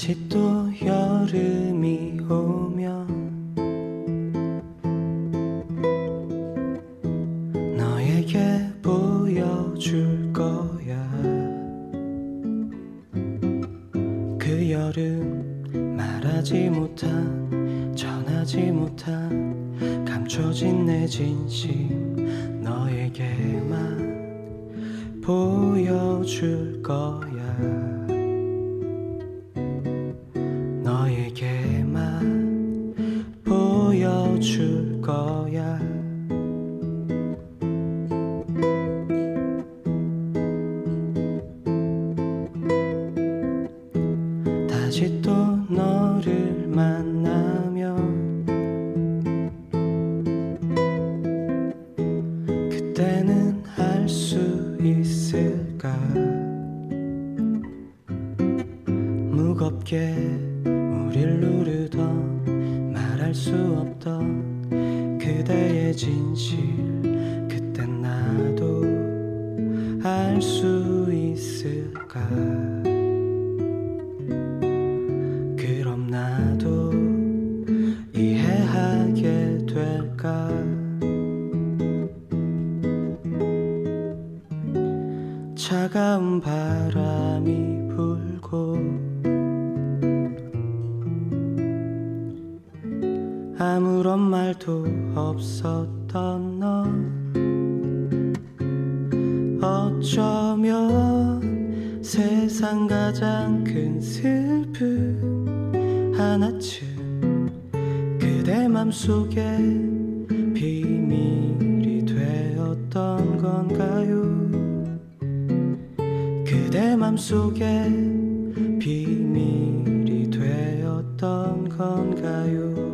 다시 또 여름이 오면 너에게 보여줄 거야. 그 여름 말하지 못한 전하지 못한 감춰진 내 진심 너에게만 보여줄 거야 줄 거야. 다시 또 너를 만나면 그때는 알 수 있을까? 무겁게 우릴 누르던 말할 수 없던 그대의 진실. 그땐 나도 알 수 있을까? 그럼 나도 이해하게 될까? 차가운 바람이 불고 아무런 말도 없었던 너. 어쩌면 세상 가장 큰 슬픔 하나쯤 그대 맘속에 비밀이 되었던 건가요? 그대 맘속에 비밀이 되었던 건가요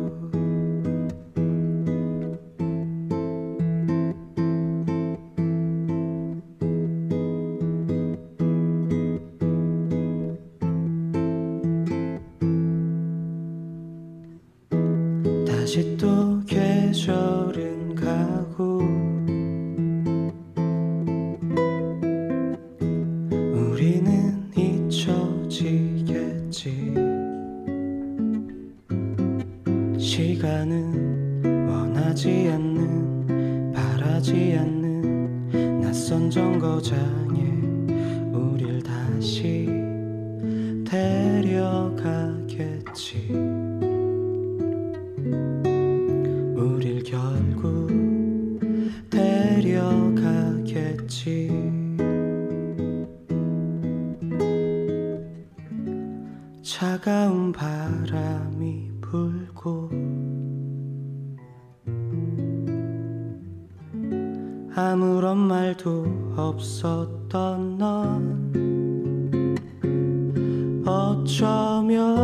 또 계절은 가고 우리는 잊혀지겠지. 시간은 원하지 않는 바라지 않는 낯선 정거장에 우릴 다시 데려가겠지 차가운 바람이 불고 아무런 말도 없었던 넌 어쩌면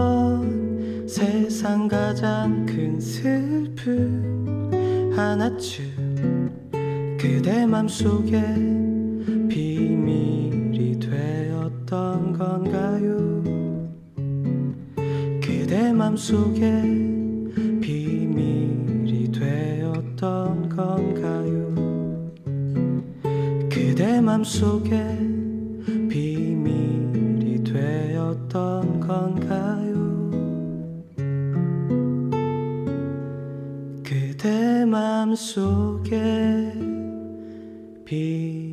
세상 가장 큰 슬픔 하나쯤 그대 맘속에 비밀이 되었던 건가요 그대 맘속에 비밀이 되었던 건가요? 그대 맘속에 비밀이 되었던 건가요? 그대 맘속에 비밀